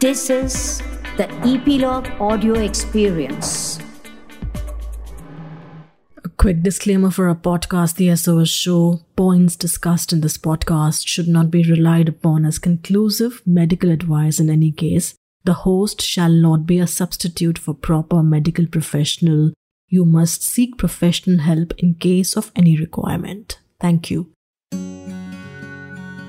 This is the Epilogue Audio Experience. A quick disclaimer for our podcast, The SOS Show. Points discussed in this podcast should not be relied upon as conclusive medical advice in any case. The host shall not be a substitute for proper medical professional. You must seek professional help in case of any requirement. Thank you.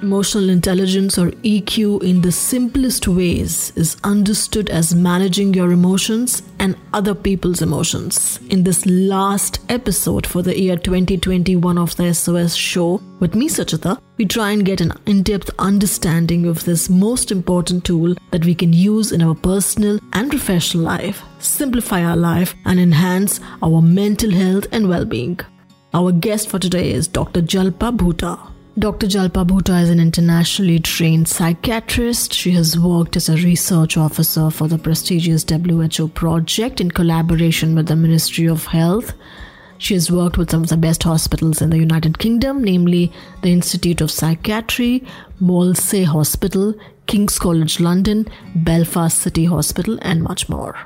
Emotional intelligence or EQ in the simplest ways is understood as managing your emotions and other people's emotions. In this last episode for the year 2021 of the SOS show with me Suchita, we try and get an in-depth understanding of this most important tool that we can use in our personal and professional life, simplify our life and enhance our mental health and well-being. Our guest for today is Dr. Jalpa Bhuta. Dr. Jalpa Bhuta is an internationally trained psychiatrist. She has worked as a research officer for the prestigious WHO project in collaboration with the Ministry of Health. She has worked with some of the best hospitals in the United Kingdom, namely the Institute of Psychiatry, Maudsley Hospital, King's College London, Belfast City Hospital, and much more.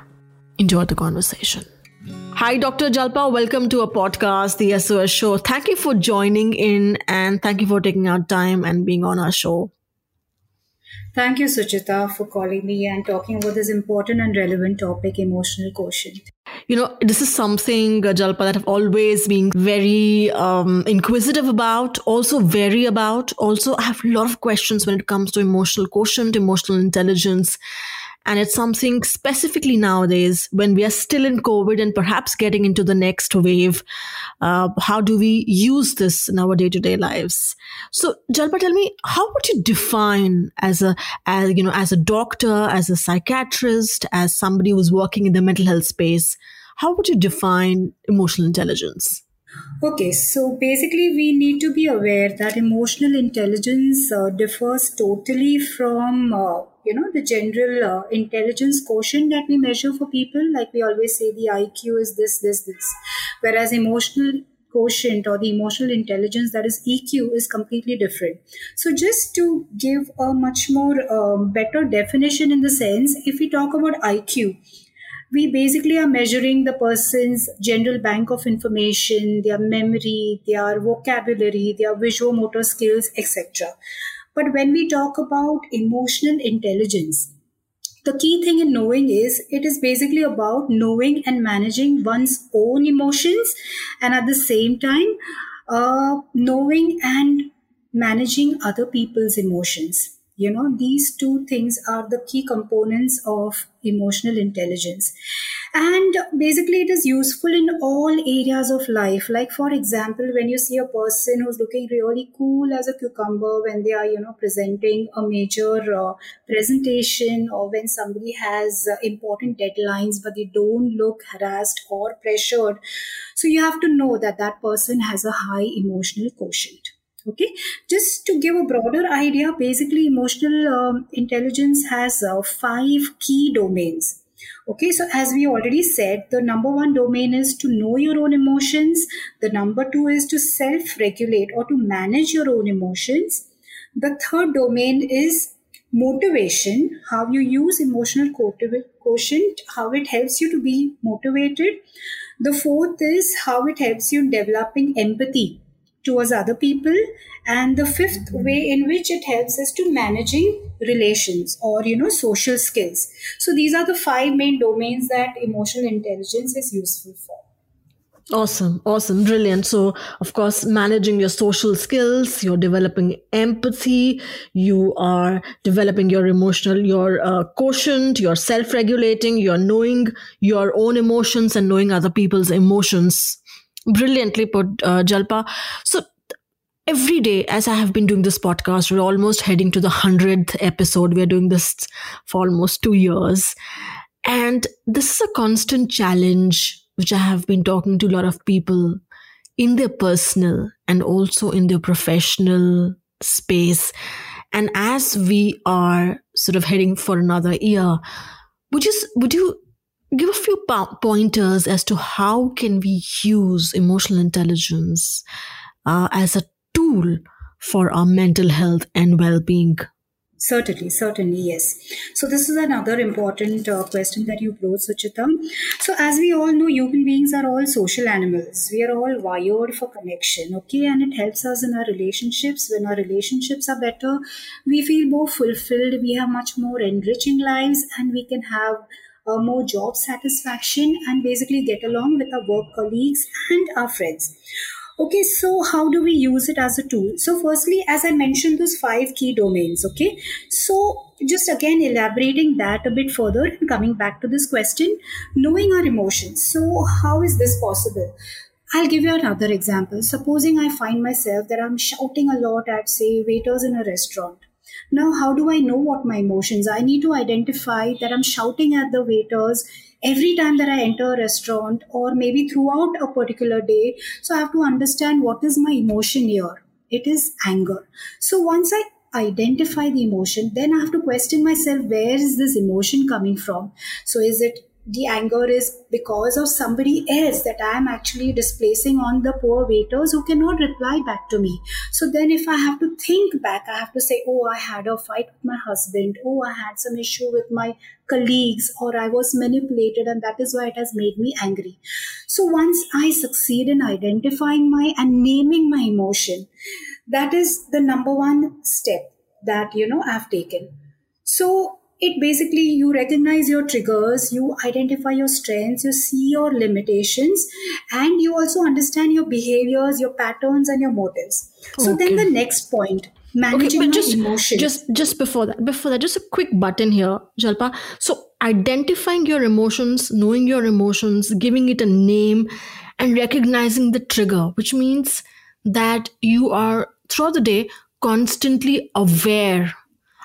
Enjoy the conversation. Hi, Dr. Jalpa. Welcome to a podcast, the SOS show. Thank you for joining in and thank you for taking out time and being on our show. Thank you, Suchita, for calling me and talking about this important and relevant topic, emotional quotient. You know, this is something, uh, Jalpa, that I've always been very um, inquisitive about, also very about. Also, I have a lot of questions when it comes to emotional quotient, emotional intelligence and it's something specifically nowadays when we are still in COVID and perhaps getting into the next wave. Uh, how do we use this in our day to day lives? So, Jalpa, tell me, how would you define as a, as, you know, as a doctor, as a psychiatrist, as somebody who's working in the mental health space, how would you define emotional intelligence? Okay, so basically, we need to be aware that emotional intelligence uh, differs totally from uh, you know the general uh, intelligence quotient that we measure for people. Like we always say the iq is this this this. Whereas emotional quotient or the emotional intelligence that is eq is completely different. So just to give a much more um, better definition in the sense if we talk about iq we basically are measuring the person's general bank of information their memory their vocabulary their visual motor skills etc but when we talk about emotional intelligence, the key thing in knowing is it is basically about knowing and managing one's own emotions and at the same time uh, knowing and managing other people's emotions you know these two things are the key components of emotional intelligence. And basically it is useful in all areas of life. Like for example when you see a person who's looking really cool as a cucumber when they are you know presenting a major uh, presentation or when somebody has uh, important deadlines but they don't look harassed or pressured so you have to know that that person has a high emotional quotient okay just to give a broader idea basically emotional um, intelligence has uh, five key domains Okay, so as we already said, the number one domain is to know your own emotions. The number two is to self regulate or to manage your own emotions. The third domain is motivation, how you use emotional quotient, how it helps you to be motivated. The fourth is how it helps you in developing empathy towards other people. And the fifth way in which it helps is to managing relations or you know social skills. So these are the five main domains that emotional intelligence is useful for. Awesome, awesome, brilliant. So, of course, managing your social skills, you're developing empathy, you are developing your emotional, your uh, quotient, you're self regulating, you're knowing your own emotions and knowing other people's emotions brilliantly put, uh, Jalpa. So every day, as I have been doing this podcast, we're almost heading to the hundredth episode. We're doing this for almost two years, and this is a constant challenge which I have been talking to a lot of people in their personal and also in their professional space. And as we are sort of heading for another year, would you would you give a few po- pointers as to how can we use emotional intelligence uh, as a tool for our mental health and well-being Certainly, certainly, yes. So this is another important uh, question that you posed, Suchita. So as we all know, human beings are all social animals. We are all wired for connection, okay? And it helps us in our relationships. When our relationships are better, we feel more fulfilled. We have much more enriching lives, and we can have uh, more job satisfaction and basically get along with our work colleagues and our friends. Okay, so how do we use it as a tool? So, firstly, as I mentioned, those five key domains. Okay, so just again elaborating that a bit further and coming back to this question, knowing our emotions. So, how is this possible? I'll give you another example. Supposing I find myself that I'm shouting a lot at, say, waiters in a restaurant. Now, how do I know what my emotions? I need to identify that I'm shouting at the waiters every time that I enter a restaurant or maybe throughout a particular day. So I have to understand what is my emotion here. It is anger. So once I identify the emotion, then I have to question myself where is this emotion coming from? So is it the anger is because of somebody else that I am actually displacing on the poor waiters who cannot reply back to me. So then, if I have to think back, I have to say, Oh, I had a fight with my husband. Oh, I had some issue with my colleagues, or I was manipulated, and that is why it has made me angry. So once I succeed in identifying my and naming my emotion, that is the number one step that you know I've taken. So it basically you recognize your triggers you identify your strengths you see your limitations and you also understand your behaviors your patterns and your motives. So okay. then the next point managing okay, just, emotions. just just before that before that just a quick button here jalpa. So identifying your emotions knowing your emotions giving it a name and recognizing the trigger which means that you are throughout the day constantly aware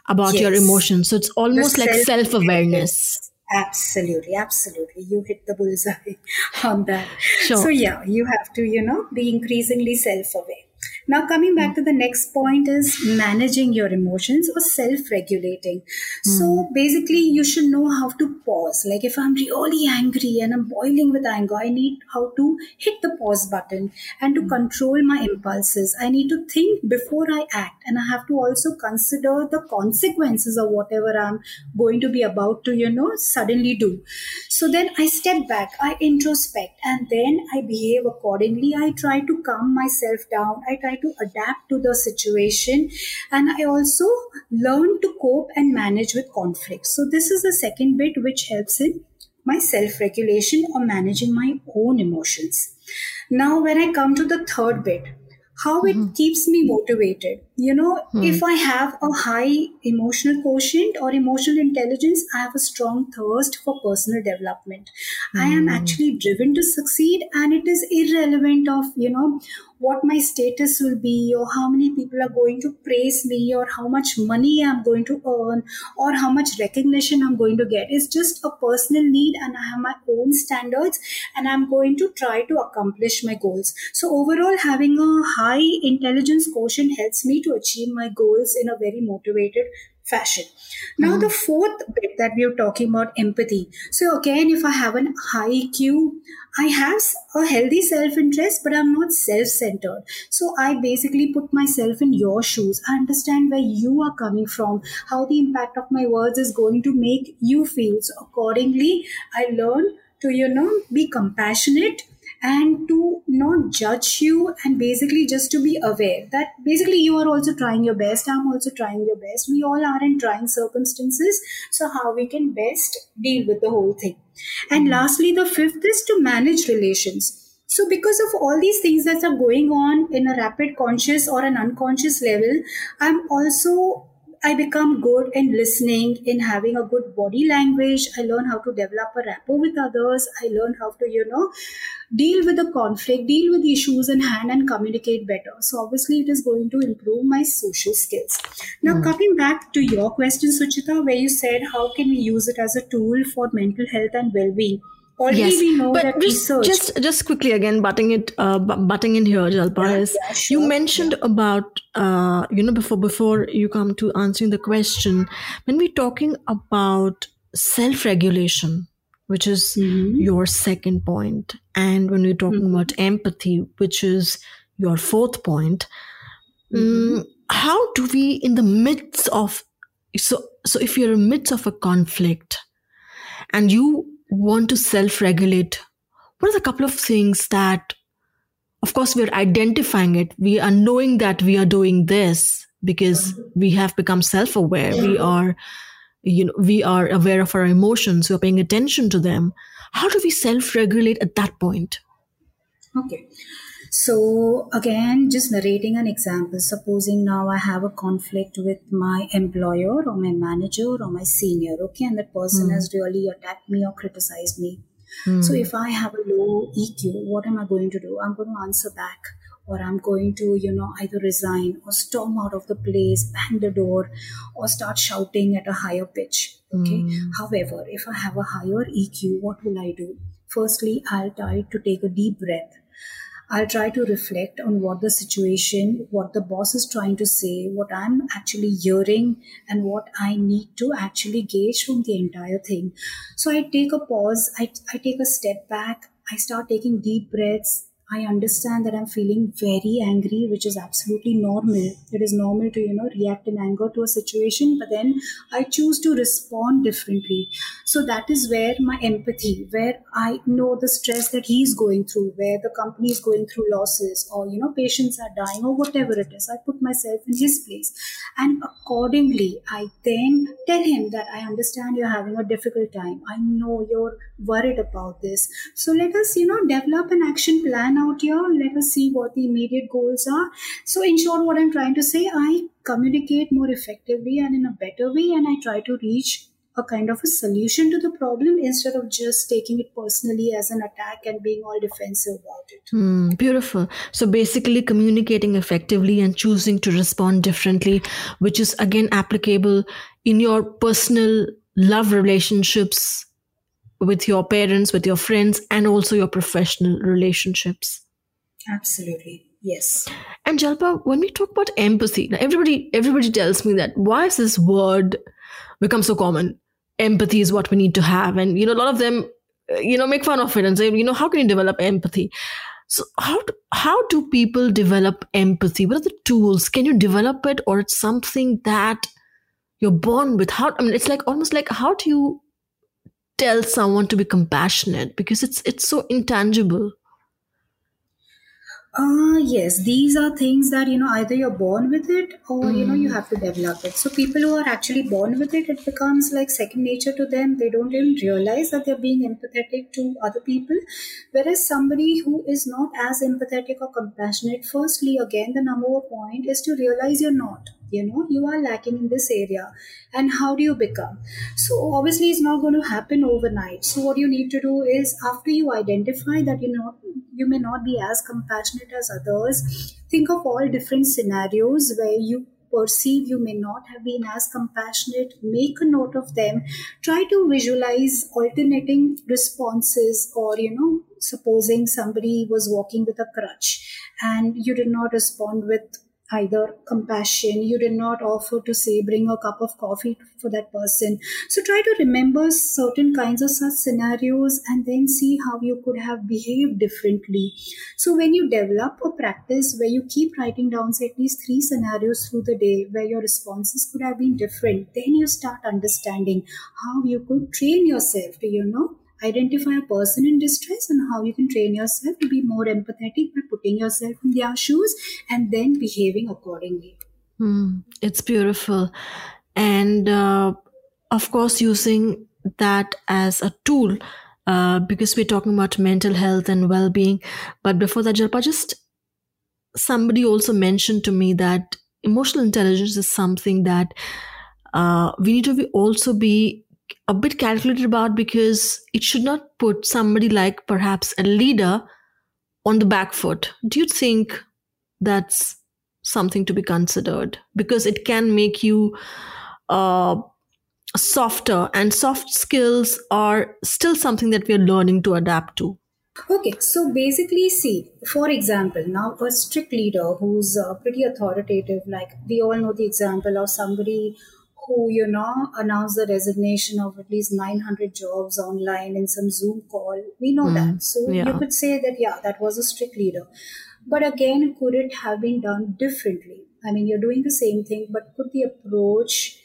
about yes. your emotions. So it's almost like self awareness. Absolutely, absolutely. You hit the bullseye on that. Sure. So, yeah, you have to, you know, be increasingly self aware. Now, coming back to the next point is managing your emotions or self regulating. Mm. So, hmm. basically, you should know how to pause. Like, if I'm really angry and I'm boiling with anger, I need how to hit the pause button and to mm. control my impulses. I need to think before I act, and I have to also consider the consequences of whatever I'm going to be about to, you know, suddenly do. So, then I step back, I introspect, and then I behave accordingly. I try to calm myself down. I try to adapt to the situation and I also learn to cope and manage with conflict. So, this is the second bit which helps in my self regulation or managing my own emotions. Now, when I come to the third bit, how it mm-hmm. keeps me motivated. You know, mm-hmm. if I have a high emotional quotient or emotional intelligence, I have a strong thirst for personal development. Mm-hmm. I am hmm. actually driven to succeed, and it is irrelevant of, you know, what my status will be or how many people are going to praise me or how much money I'm going to earn or how much recognition I'm going to get. It's just a personal need and I have my own standards and I'm going to try to accomplish my goals. So overall having a high intelligence quotient helps me to achieve my goals in a very motivated fashion. Now, mm. the fourth bit that we are talking about empathy. So, again, if I have an high EQ, I have a healthy self interest, but I'm not self centered. So, I basically put myself in your shoes. I understand where you are coming from, how the impact of my words is going to make you feel. So, accordingly, I learn to, you know, be compassionate and to not judge you and basically just to be aware that basically you are also trying your best i'm also trying your best we all are in trying circumstances so how we can best deal with the whole thing and mm-hmm. lastly the fifth is to manage relations so, because of all these things that are going on in a rapid conscious or an unconscious level, I'm also I become good in listening, in having a good body language. I learn how to develop a rapport with others. I learn how to, you know, deal with the conflict, deal with the issues in hand, and communicate better. So, obviously, it is going to improve my social skills. Now, mm. coming back to your question, Suchita, where you said, how can we use it as a tool for mental health and well being? already yes. we know but that just, research. Just, just quickly again, butting it, uh, butting in here, Jalpa, yeah, is yeah, sure. you mentioned yeah. about, uh, you know, before before you come to answering the question, when we're talking about self-regulation, which is mm-hmm. your second point, and when we're talking mm-hmm. about empathy, which is your fourth point, mm-hmm. um, how do we, in the midst of so so if you're in the midst of a conflict and you want to self-regulate what are the couple of things that of course we're identifying it we are knowing that we are doing this because we have become self-aware we are you know we are aware of our emotions we're paying attention to them how do we self-regulate at that point okay so again, just narrating an example. Supposing now I have a conflict with my employer or my manager or my senior, okay, and that person mm. has really attacked me or criticized me. Mm. So if I have a low EQ, what am I going to do? I'm going to answer back or I'm going to, you know, either resign or storm out of the place, bang the door, or start shouting at a higher pitch. Okay. Mm. However, if I have a higher EQ, what will I do? Firstly, I'll try to take a deep breath I'll try to reflect on what the situation, what the boss is trying to say, what I'm actually hearing, and what I need to actually gauge from the entire thing. So I take a pause, I, I take a step back, I start taking deep breaths, I understand that I'm feeling very angry, which is absolutely normal. It is normal to, you know, react in anger to a situation, but then I choose to respond differently. So that is where my empathy, where I know the stress that he's going through, where the company is going through losses, or, you know, patients are dying, or whatever it is. I put myself in his place. And accordingly, I then tell him that I understand you're having a difficult time. I know you're worried about this. So let us, you know, develop an action plan out here. Let us see what the immediate goals are. So, in short, what I'm trying to say, I communicate more effectively and in a better way, and I try to reach a kind of a solution to the problem instead of just taking it personally as an attack and being all defensive about it. Mm, beautiful. So basically, communicating effectively and choosing to respond differently, which is again applicable in your personal love relationships with your parents, with your friends, and also your professional relationships. Absolutely. Yes. And Jalpa, when we talk about empathy, everybody everybody tells me that why has this word become so common? Empathy is what we need to have, and you know, a lot of them, uh, you know, make fun of it and say, you know, how can you develop empathy? So how do, how do people develop empathy? What are the tools? Can you develop it, or it's something that you're born with? How I mean, it's like almost like how do you tell someone to be compassionate because it's it's so intangible uh, yes, these are things that you know either you're born with it or mm. you know you mm. have to develop it. So people who are actually born with it, it becomes like second nature to them. They don't even realize that they're being empathetic to other people. Whereas somebody who is not as empathetic or compassionate, firstly, again, the number one point is to realize you're not you know you are lacking in this area and how do you become? So obviously it's not going to happen overnight. So what you need to do is after you identify that you know you may not be as compassionate as others think of all different scenarios where you perceive you may not have been as compassionate make a note of them try to visualize alternating responses or you know supposing somebody was walking with a crutch and you did not respond with either compassion you did not offer to say bring a cup of coffee for that person. So try to remember certain kinds of such scenarios and then see how you could have behaved differently. So when you develop a practice where you keep writing down say, at least three scenarios through the day where your responses could have been different then you start understanding how you could train yourself to you know identify a person in distress and how you can train yourself to be more empathetic by putting yourself in their shoes and then behaving accordingly. Mm, it's beautiful. And uh, of course, using that as a tool uh, because we're talking about mental health and well being. But before that, Jalpa, just somebody also mentioned to me that emotional intelligence is something that uh, we need to be also be a bit calculated about because it should not put somebody like perhaps a leader on the back foot. Do you think that's something to be considered? Because it can make you uh, softer, and soft skills are still something that we are learning to adapt to. Okay, so basically, see, for example, now a strict leader who's uh, pretty authoritative, like we all know the example of somebody who, you know, announced the resignation of at least 900 jobs online in some Zoom call. We know mm, that. So yeah. you could say that, yeah, that was a strict leader. But again, could it have been done differently? I mean, you're doing the same thing, but could the approach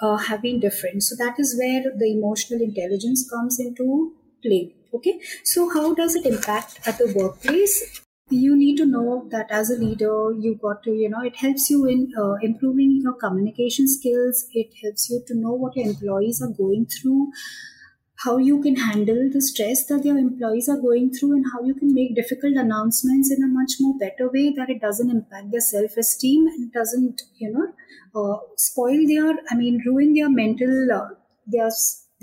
uh, have been different. So that is where the emotional intelligence comes into play. Okay. So how does it impact at the workplace? You need to know that as a leader, you got to, you know, it helps you in uh, improving your communication skills. It helps you to know what your employees are going through how you can handle the stress that your employees are going through and how you can make difficult announcements in a much more better way that it doesn't impact their self-esteem and doesn't you know uh, spoil their i mean ruin their mental uh, their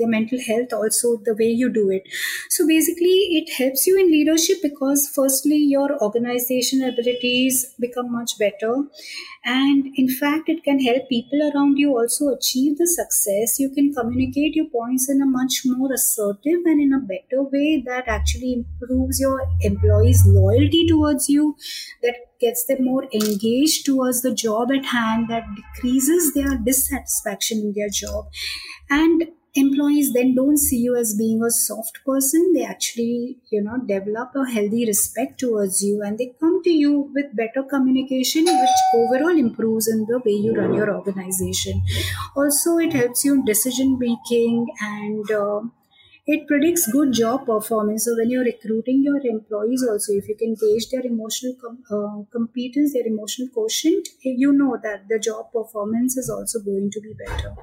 their mental health also the way you do it. So basically it helps you in leadership because firstly your organization abilities become much better. And in fact it can help people around you also achieve the success. You can communicate your points in a much more assertive and in a better way that actually improves your employees loyalty towards you that gets them more engaged towards the job at hand that decreases their dissatisfaction in their job. And employees then don't see you as being a soft person. They actually you know develop a healthy respect towards you and they come to you with better communication which overall improves in the way you run your organization. Also it helps you in decision making and uh, it predicts good job performance. So when you're recruiting your employees also if you can gauge their emotional com- uh, competence their emotional quotient you know that the job performance is also going to be better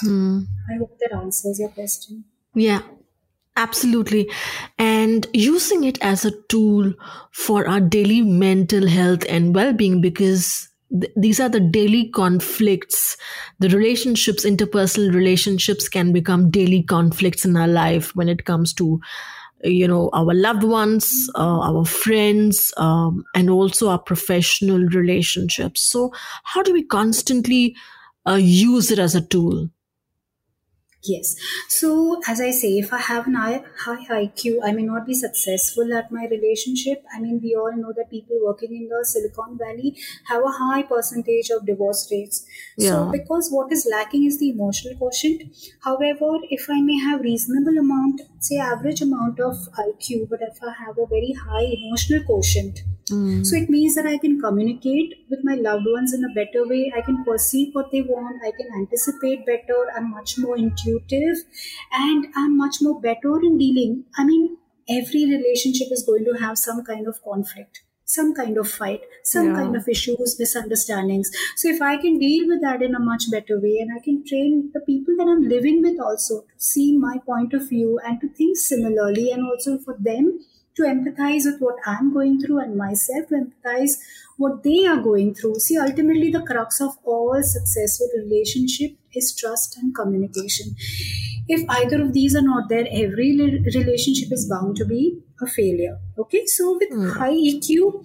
Hmm. I hope that answers your question. Yeah, absolutely. And using it as a tool for our daily mental health and well being because th- these are the daily conflicts. The relationships, interpersonal relationships can become daily conflicts in our life when it comes to you know our loved ones uh, our friends um, and also our professional relationships so how do we constantly uh, use it as a tool Yes. So, as I say, if I have an high, high IQ, I may not be successful at my relationship. I mean, we all know that people working in the Silicon Valley have a high percentage of divorce rates. Yeah. So, because what is lacking is the emotional quotient. However, if I may have reasonable amount, say average amount of IQ, but if I have a very high emotional quotient, hmm. so it means that I can communicate with my loved ones in a better way. I can perceive what they want. I can anticipate better. I'm much more intuitive and I'm much more better in dealing. I mean, every relationship is going to have some kind of conflict, some kind of fight, some Yeah. kind of issues, misunderstandings. So if I can deal with that in a much better way and I can train the people that I'm living with also to see my point of view and to think similarly and also for them to empathize with what I'm going through and myself to empathize what they are going through. See, ultimately, the crux of all successful relationship is trust and communication. If either of these are not there, every relationship is bound to be a failure. Okay, so with hmm. high EQ,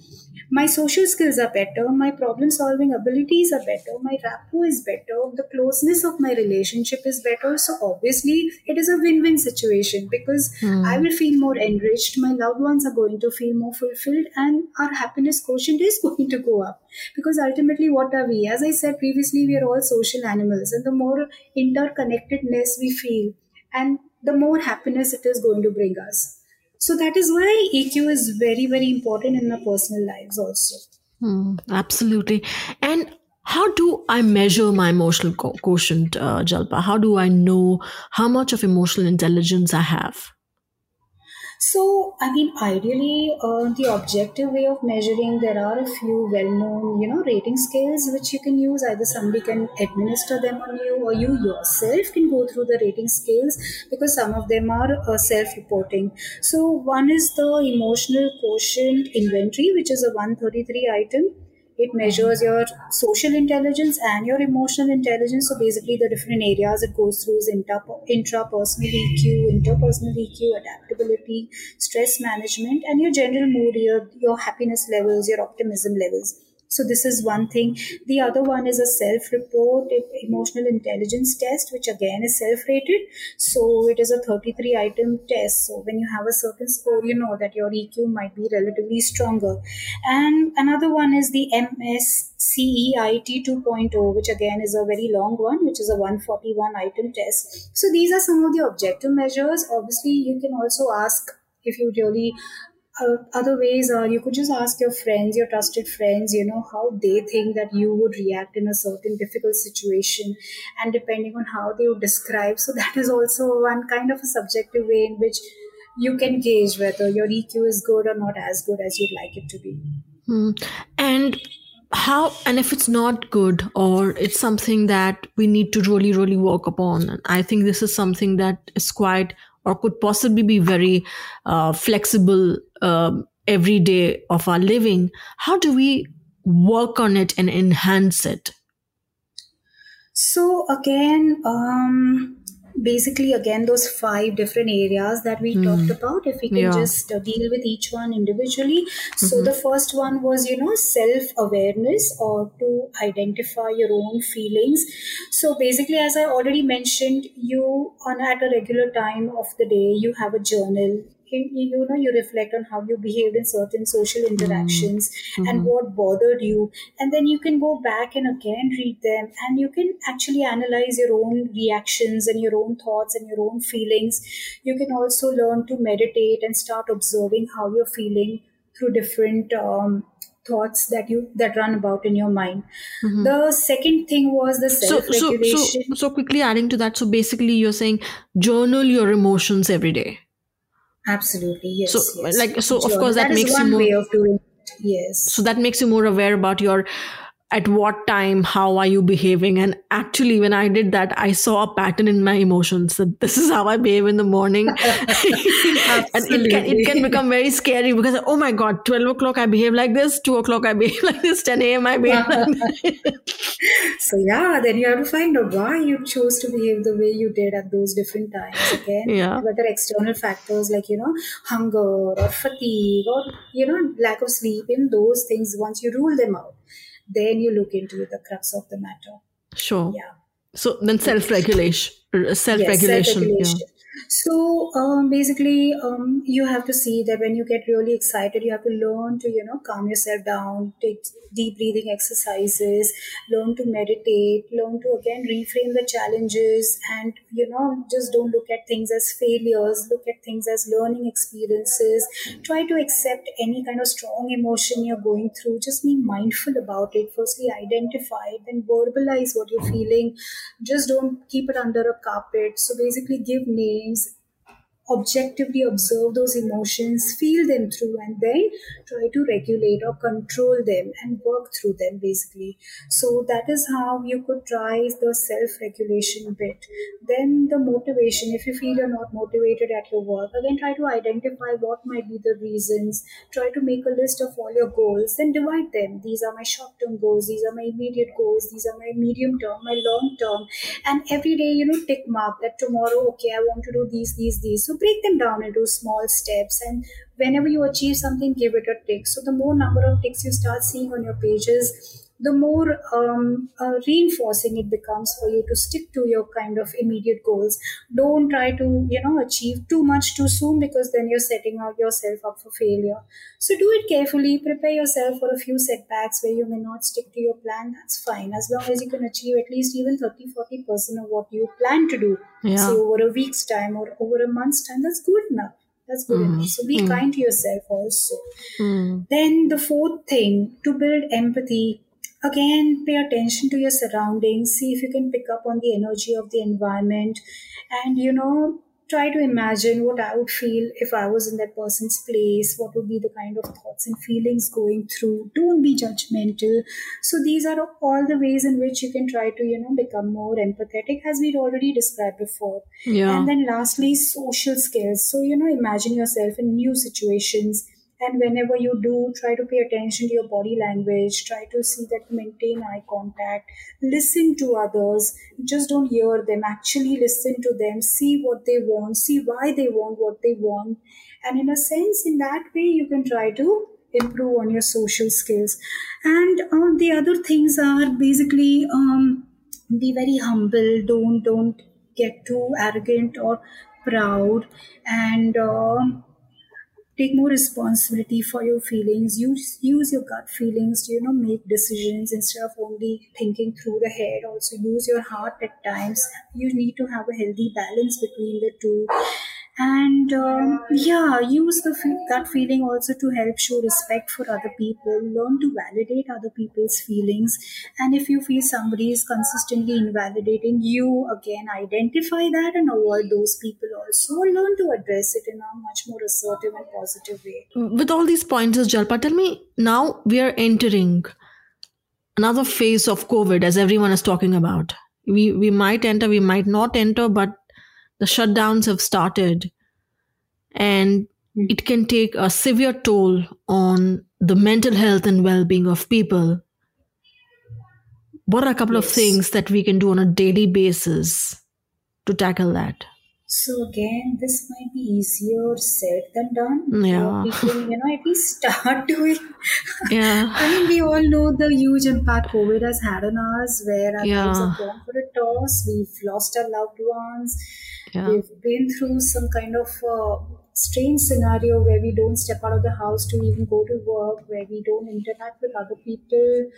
my social skills are better, my problem solving abilities are better, my rapport is better, the closeness of my relationship is better. So, obviously, it is a win win situation because hmm. I will feel more enriched, my loved ones are going to feel more fulfilled, and our happiness quotient is going to go up. Because ultimately, what are we? As I said previously, we are all social animals, and the more interconnectedness we feel, and the more happiness it is going to bring us. So that is why EQ is very, very important in our personal lives also. Hmm, absolutely. And how do I measure my emotional quotient, uh, Jalpa? How do I know how much of emotional intelligence I have? So, I mean, ideally, uh, the objective way of measuring, there are a few well-known, you know, rating scales which you can use. Either somebody can administer them on you, or you yourself can go through the rating scales because some of them are uh, self-reporting. So, one is the emotional quotient inventory, which is a 133 item. It measures your social intelligence and your emotional intelligence. So basically, the different areas it goes through is intra intrapersonal EQ, interpersonal EQ, adaptability, stress management, and your general mood, your your happiness levels, your optimism levels. So this is one thing. The other one is a self-report emotional intelligence test, which again is self-rated. So it is a 33-item test. So when you have a certain score, you know that your EQ might be relatively stronger. And another one is the MSCEIT 2.0, which again is a very long one, which is a 141-item test. So these are some of the objective measures. Obviously, you can also ask if you really uh, other ways are you could just ask your friends, your trusted friends, you know, how they think that you would react in a certain difficult situation, and depending on how they would describe. So that is also one kind of a subjective way in which you can gauge whether your EQ is good or not as good as you'd like it to be. Hmm. And how and if it's not good or it's something that we need to really really work upon i think this is something that is quite or could possibly be very uh, flexible um, every day of our living how do we work on it and enhance it? So again um basically again those five different areas that we mm. talked about if we can yeah. just uh, deal with each one individually mm-hmm. so the first one was you know self awareness or to identify your own feelings so basically as i already mentioned you on at a regular time of the day you have a journal you know you reflect on how you behaved in certain social mm-hmm. interactions mm-hmm. and what bothered you and then you can go back and again read them and you can actually analyze your own reactions and your own thoughts and your own feelings you can also learn to meditate and start observing how you're feeling through different um, thoughts that you that run about in your mind mm-hmm. the second thing was the self regulation so, so, so, so quickly adding to that so basically you're saying journal your emotions every day Absolutely, yes. So, yes. like, so sure. of course that, that makes you more. Way of doing it. Yes. So that makes you more aware about your at what time how are you behaving? And actually when i did that i saw a pattern in my emotions that this is how i behave in the morning. And it can, it can become very scary because oh my god 12 o'clock i behave like this 2 o'clock i behave like this 10 a.m i behave like this. so yeah then you have to find out why you chose to behave the way you did at those different times okay? Yeah. Whether external factors like you know hunger or fatigue or you know lack of sleep in those things once you rule them out then you look into the crux of the matter sure yeah so then self-regulation self-regulation, yes, self-regulation. Yeah. So um, basically, um, you have to see that when you get really excited, you have to learn to, you know, calm yourself down, take deep breathing exercises, learn to meditate, learn to again reframe the challenges, and, you know, just don't look at things as failures, look at things as learning experiences. Try to accept any kind of strong emotion you're going through. Just be mindful about it. Firstly, identify it, then verbalize what you're feeling. Just don't keep it under a carpet. So basically, give names objectively observe those emotions, feel them through, and then try to regulate or control them and work through them basically. So that is how you could try the self regulation bit. Then the motivation, if you feel you're not motivated at your work, again try to identify what might be the reasons, try to make a list of all your goals, then divide them. These are my short term goals, these are my immediate goals, these are my medium term, my long term, and every day, you know, tick mark that tomorrow, okay, I want to do these, these, these. So break them down into small steps and whenever you achieve something, give it a tick. So the more number of ticks you start seeing on your pages, the more um, uh, reinforcing it becomes for you to stick to your kind of immediate goals. Don't try to, you know, achieve too much too soon because then you're setting out yourself up for failure. So do it carefully. Prepare yourself for a few setbacks where you may not stick to your plan. That's fine. As long as you can achieve at least even 30 40% of what you plan to do. Yeah. Say over a week's time or over a month's time, that's good enough. That's good mm. enough. So be mm. kind to yourself also. Mm. Then the fourth thing to build empathy again pay attention to your surroundings. See if you can pick up on the energy of the environment. And you know try to imagine what i would feel if i was in that person's place. What would be the kind of thoughts and feelings going through? Don't be judgmental. So these are all the ways in which you can try to you know become more empathetic as we'd already described before. Yeah. and then lastly social skills. So you know imagine yourself in new situations and whenever you do, try to pay attention to your body language. Try to see that maintain eye contact. Listen to others. Just don't hear them. Actually listen to them. See what they want. See why they want what they want. And in a sense, in that way, you can try to improve on your social skills. And uh, the other things are basically um, be very humble. Don't don't get too arrogant or proud. And uh, take more responsibility for your feelings. Use use your gut feelings you know make decisions instead of only thinking through the head. Also use your heart at times. You need to have a healthy balance between the two and um, yeah use the that feeling also to help show respect for other people learn to validate other people's feelings. And if you feel somebody is consistently invalidating you again identify that and avoid those people also. Learn to address it in a much more assertive and positive way. With all these pointers jalpa tell me now we are entering another phase of covid as everyone is talking about. We we might enter we might not enter but the shutdowns have started and hmm. it can take a severe toll on the mental health and well-being of people what are a couple yes. of things that we can do on a daily basis to tackle that so again, this might be easier said than done. Yeah. People, you know, at least start doing. Yeah. I mean, we all know the huge impact COVID has had on us, where our yeah. lives have gone for a toss. We've lost our loved ones. Yeah. We've been through some kind of uh, strange scenario where we don't step out of the house to even go to work, where we don't interact with other people,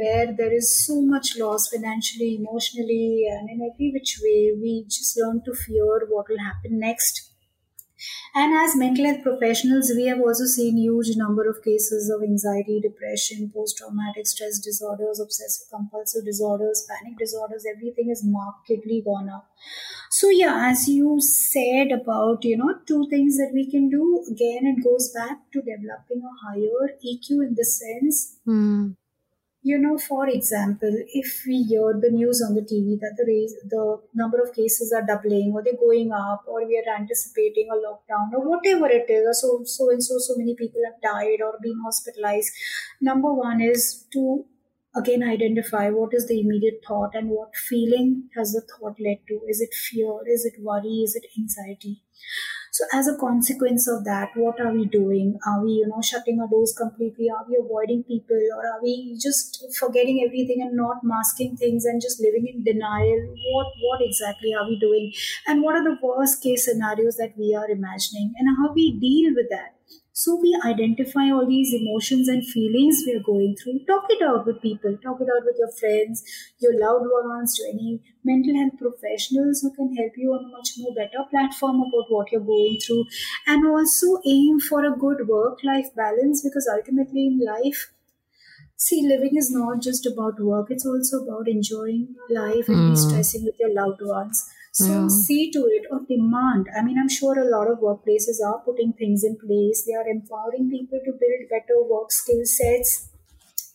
where there is so much loss financially, emotionally, and in every which way, we just learn to fear what will happen next. And as mental health professionals, we have also seen huge number of cases of anxiety, depression, post-traumatic stress disorders, obsessive compulsive disorders, panic disorders. Everything is markedly gone up. So yeah, as you said about you know two things that we can do. Again, it goes back to developing a higher EQ in the sense. Mm you know for example if we hear the news on the tv that the the number of cases are doubling or they're going up or we are anticipating a lockdown or whatever it is or so so and so so many people have died or been hospitalized number one is to again identify what is the immediate thought and what feeling has the thought led to. Is it fear? Is it worry? Is it anxiety so as a consequence of that, what are we doing? Are we, you know, shutting our doors completely? Are we avoiding people or are we just forgetting everything and not masking things and just living in denial? What what exactly are we doing? And what are the worst case scenarios that we are imagining and how we deal with that? So we identify all these emotions and feelings we are going through. Talk it out with people. Talk it out with your friends, your loved ones, to any mental health professionals who can help you on a much more better platform about what you're going through. And also aim for a good work-life balance because ultimately in life, see, living is not just about work. It's also about enjoying life and mm. stressing with your loved ones. So yeah. see to it or demand. I mean, I'm sure a lot of workplaces are putting things in place. They are empowering people to build better work skill sets.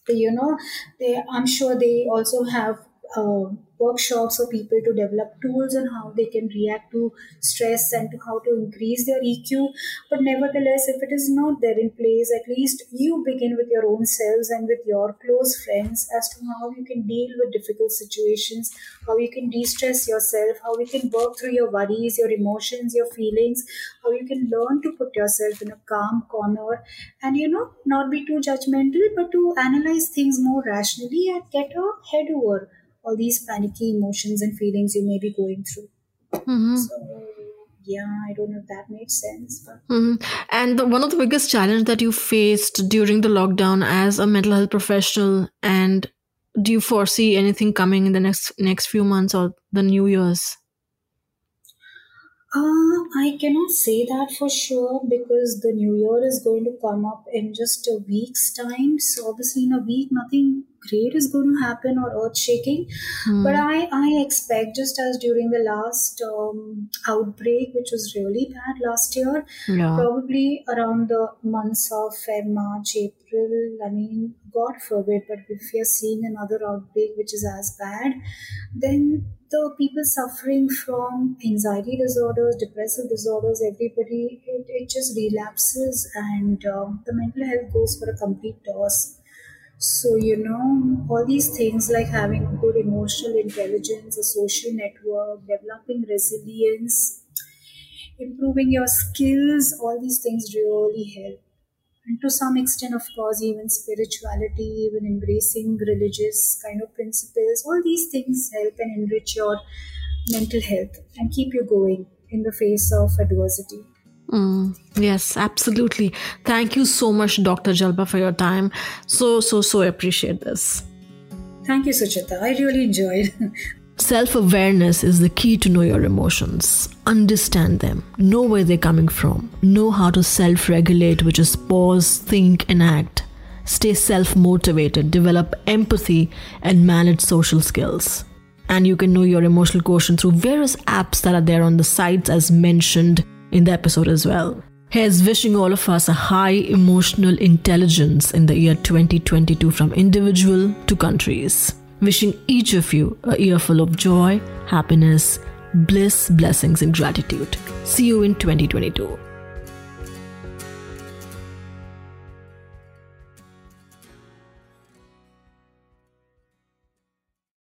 You know, they. I'm sure they also have uh, workshops for people to develop tools on how they can react to stress and to how to increase their EQ. But nevertheless, if it is not there in place, at least you begin with your own selves and with your close friends as to how you can deal with difficult situations, how you can de stress yourself, how you can work through your worries, your emotions, your feelings, how you can learn to put yourself in a calm corner and, you know, not be too judgmental, but to analyze things more rationally and get a head over all these panicky emotions and feelings you may be going through. Mm-hmm. So, yeah, I don't know if that made sense. But... Mm-hmm. And the, one of the biggest challenge that you faced during the lockdown as a mental health professional, and do you foresee anything coming in the next next few months or the New Year's? Uh, I cannot say that for sure because the new year is going to come up in just a week's time. So obviously, in a week, nothing great is going to happen or earth shaking. Hmm. But I, I expect just as during the last um, outbreak, which was really bad last year, yeah. probably around the months of Feb, March, April. I mean, God forbid, but if we are seeing another outbreak which is as bad, then the people suffering from anxiety disorders, depressive disorders, everybody, it, it just relapses and um, the mental health goes for a complete toss. So, you know, all these things like having good emotional intelligence, a social network, developing resilience, improving your skills, all these things really help. And to some extent, of course, even spirituality, even embracing religious kind of principles, all these things help and enrich your mental health and keep you going in the face of adversity. Mm, yes, absolutely. Thank you so much, Dr. Jalpa, for your time. So, so, so appreciate this. Thank you, Suchita. I really enjoyed. Self awareness is the key to know your emotions. Understand them, know where they're coming from, know how to self regulate, which is pause, think, and act. Stay self motivated, develop empathy, and manage social skills. And you can know your emotional quotient through various apps that are there on the sites as mentioned in the episode as well. Here's wishing all of us a high emotional intelligence in the year 2022 from individual to countries. Wishing each of you a year full of joy, happiness, bliss, blessings, and gratitude. See you in 2022.